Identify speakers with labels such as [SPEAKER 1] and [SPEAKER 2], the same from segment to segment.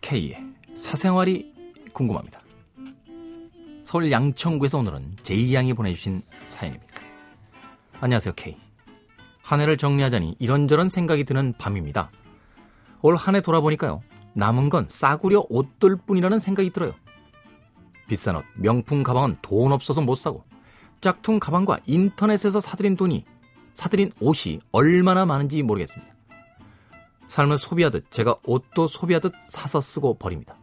[SPEAKER 1] K의 사생활이 궁금합니다. 서울 양천구에서 오늘은 제이양이 보내주신 사연입니다. 안녕하세요, K. 한 해를 정리하자니 이런저런 생각이 드는 밤입니다. 올 한 해 돌아보니까요. 남은 건 싸구려 옷들 뿐이라는 생각이 들어요. 비싼 옷, 명품 가방은 돈 없어서 못 사고 짝퉁 가방과 인터넷에서 사들인 돈이 사들인 옷이 얼마나 많은지 모르겠습니다. 삶을 소비하듯 제가 옷도 소비하듯 사서 쓰고 버립니다.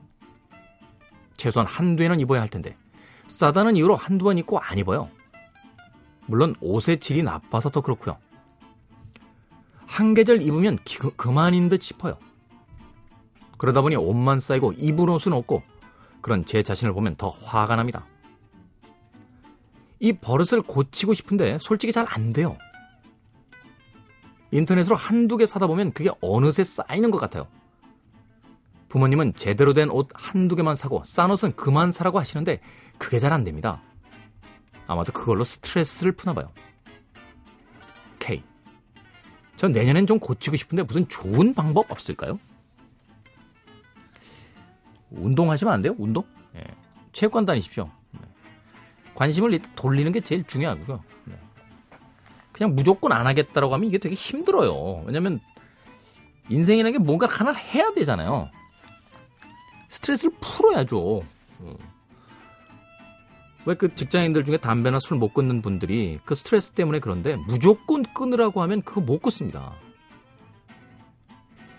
[SPEAKER 1] 최소한 한두 해는 입어야 할 텐데 싸다는 이유로 한두 번 입고 안 입어요. 물론 옷의 질이 나빠서 더 그렇고요. 한 계절 입으면 기, 그만인 듯 싶어요. 그러다 보니 옷만 쌓이고 입을 옷은 없고 그런 제 자신을 보면 더 화가 납니다. 이 버릇을 고치고 싶은데 솔직히 잘 안 돼요. 인터넷으로 한두 개 사다 보면 그게 어느새 쌓이는 것 같아요. 부모님은 제대로 된 옷 한두 개만 사고 싼 옷은 그만 사라고 하시는데 그게 잘 안 됩니다. 아마도 그걸로 스트레스를 푸나 봐요. K. 전 내년엔 좀 고치고 싶은데 무슨 좋은 방법 없을까요? 운동하시면 안 돼요? 운동? 예. 체육관 다니십시오. 네. 관심을 돌리는 게 제일 중요하고요. 네. 그냥 무조건 안 하겠다라고 하면 이게 되게 힘들어요. 왜냐면 인생이라는 게 뭔가 하나 해야 되잖아요. 스트레스를 풀어야죠. 어. 왜그 직장인들 중에 담배나 술 못 끊는 분들이 그 스트레스 때문에 그런데 무조건 끊으라고 하면 그거 못 끊습니다.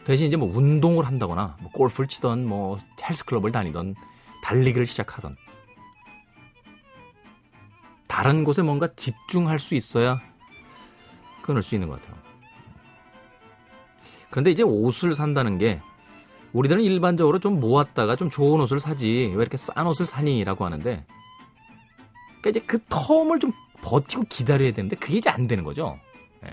[SPEAKER 1] 대신 이제 뭐 운동을 한다거나 뭐 골프를 치던 뭐 헬스클럽을 다니던 달리기를 시작하던 다른 곳에 뭔가 집중할 수 있어야 끊을 수 있는 것 같아요. 그런데 이제 옷을 산다는 게 우리들은 일반적으로 좀 모았다가 좀 좋은 옷을 사지 왜 이렇게 싼 옷을 사니라고 하는데 그러니까 이제 그 term을 좀 버티고 기다려야 되는데 그게 이제 안 되는 거죠. 네.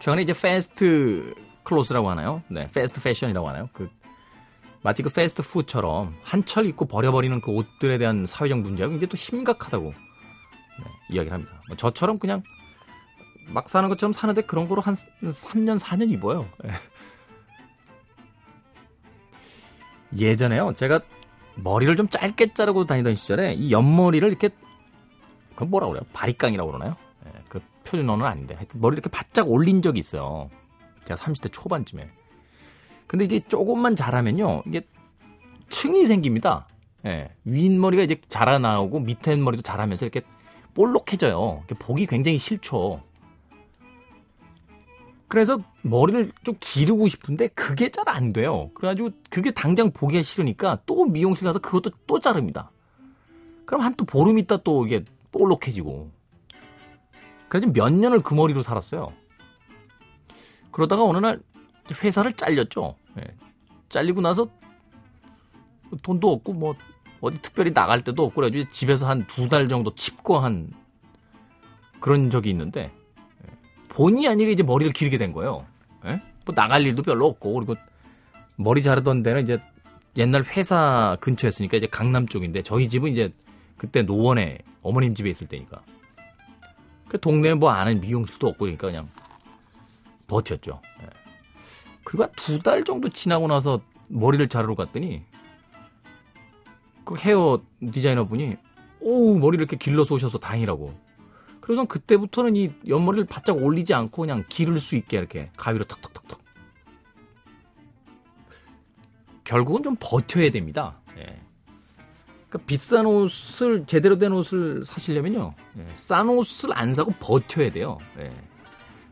[SPEAKER 1] 최근에 이제 fast clothes라고 하나요? 네, 패스트 패션이라고 하나요? 그 마치 그 패스트 푸드처럼 한철 입고 버려버리는 그 옷들에 대한 사회적 문제가 이제 또 심각하다고 네, 이야기를 합니다. 뭐 저처럼 그냥 막 사는 것처럼 사는데 그런 거로 한 3년, 4년 입어요. 네. 예전에요. 제가 머리를 좀 짧게 자르고 다니던 시절에 이 옆머리를 이렇게 그 뭐라 그래요? 바리깡이라고 그러나요? 네, 그 표준어는 아닌데 하여튼 머리를 이렇게 바짝 올린 적이 있어요. 제가 30대 초반쯤에. 근데 이게 조금만 자라면요. 이게 층이 생깁니다. 예. 윗머리가 이제 자라나오고 밑에 머리도 자라면서 이렇게 볼록해져요. 보기 굉장히 싫죠. 그래서 머리를 좀 기르고 싶은데 그게 잘 안 돼요. 그래가지고 그게 당장 보기가 싫으니까 또 미용실 가서 그것도 또 자릅니다. 그럼 한 또 보름 있다 또 이게 볼록해지고. 그래서 몇 년을 그 머리로 살았어요. 그러다가 어느 날 회사를 잘렸죠. 네. 잘리고 나서 돈도 없고 뭐 어디 특별히 나갈 때도 없고 그래가지고 집에서 한 두 달 정도 칩고 한 그런 적이 있는데 본의 아니게 이제 머리를 기르게 된 거예요. 예? 뭐 나갈 일도 별로 없고 그리고 머리 자르던 데는 이제 옛날 회사 근처였으니까 이제 강남 쪽인데 저희 집은 이제 그때 노원에 어머님 집에 있을 때니까 그 동네에 뭐 아는 미용실도 없고 그러니까 그냥 버텼죠. 예. 그리고 두 달 정도 지나고 나서 머리를 자르러 갔더니 그 헤어 디자이너 분이 오 머리를 이렇게 길러서 오셔서 다행이라고 그래서 그때부터는 이 옆머리를 바짝 올리지 않고 그냥 기를 수 있게 이렇게 가위로 턱턱턱턱. 결국은 좀 버텨야 됩니다. 예. 그러니까 비싼 옷을 제대로 된 옷을 사시려면요, 예. 싼 옷을 안 사고 버텨야 돼요. 예.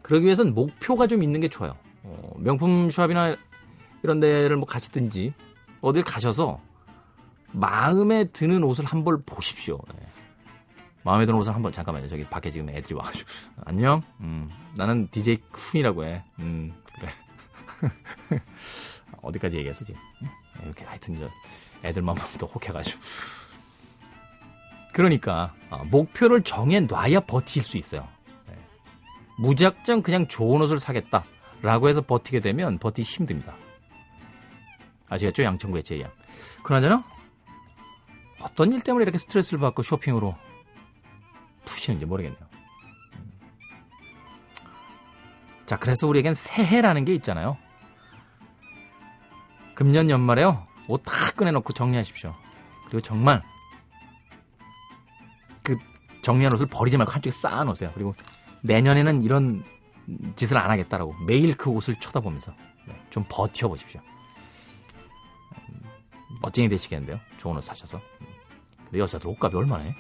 [SPEAKER 1] 그러기 위해서는 목표가 좀 있는 게 좋아요. 어, 명품 샵이나 이런 데를 뭐 가시든지 어딜 가셔서 마음에 드는 옷을 한번 보십시오. 예. 마음에 드는 옷을 한번 잠깐만요. 저기 밖에 지금 애들이 와가지고 안녕. 음, 나는 DJ 쿤이라고 해. 음, 그래. 어디까지 얘기했어 지금? 이렇게 하여튼 저 애들만 보면 또 혹해가지고. 그러니까 어, 목표를 정해 놔야 버틸 수 있어요. 네. 무작정 그냥 좋은 옷을 사겠다 라고 해서 버티게 되면 버티기 힘듭니다. 아시겠죠? 양천구의 제이양. 그나저나 어떤 일 때문에 이렇게 스트레스를 받고 쇼핑으로 푸시는지 모르겠네요. 음. 자, 그래서 우리에겐 새해라는 게 있잖아요. 금년 연말에요. 옷 다 꺼내놓고 정리하십시오. 그리고 정말 그 정리한 옷을 버리지 말고 한쪽에 쌓아놓으세요. 그리고 내년에는 이런 짓을 안 하겠다라고 매일 그 옷을 쳐다보면서 네, 좀 버텨보십시오. 멋쟁이 되시겠는데요. 좋은 옷 사셔서. 근데 여자들 옷값이 얼마나 해?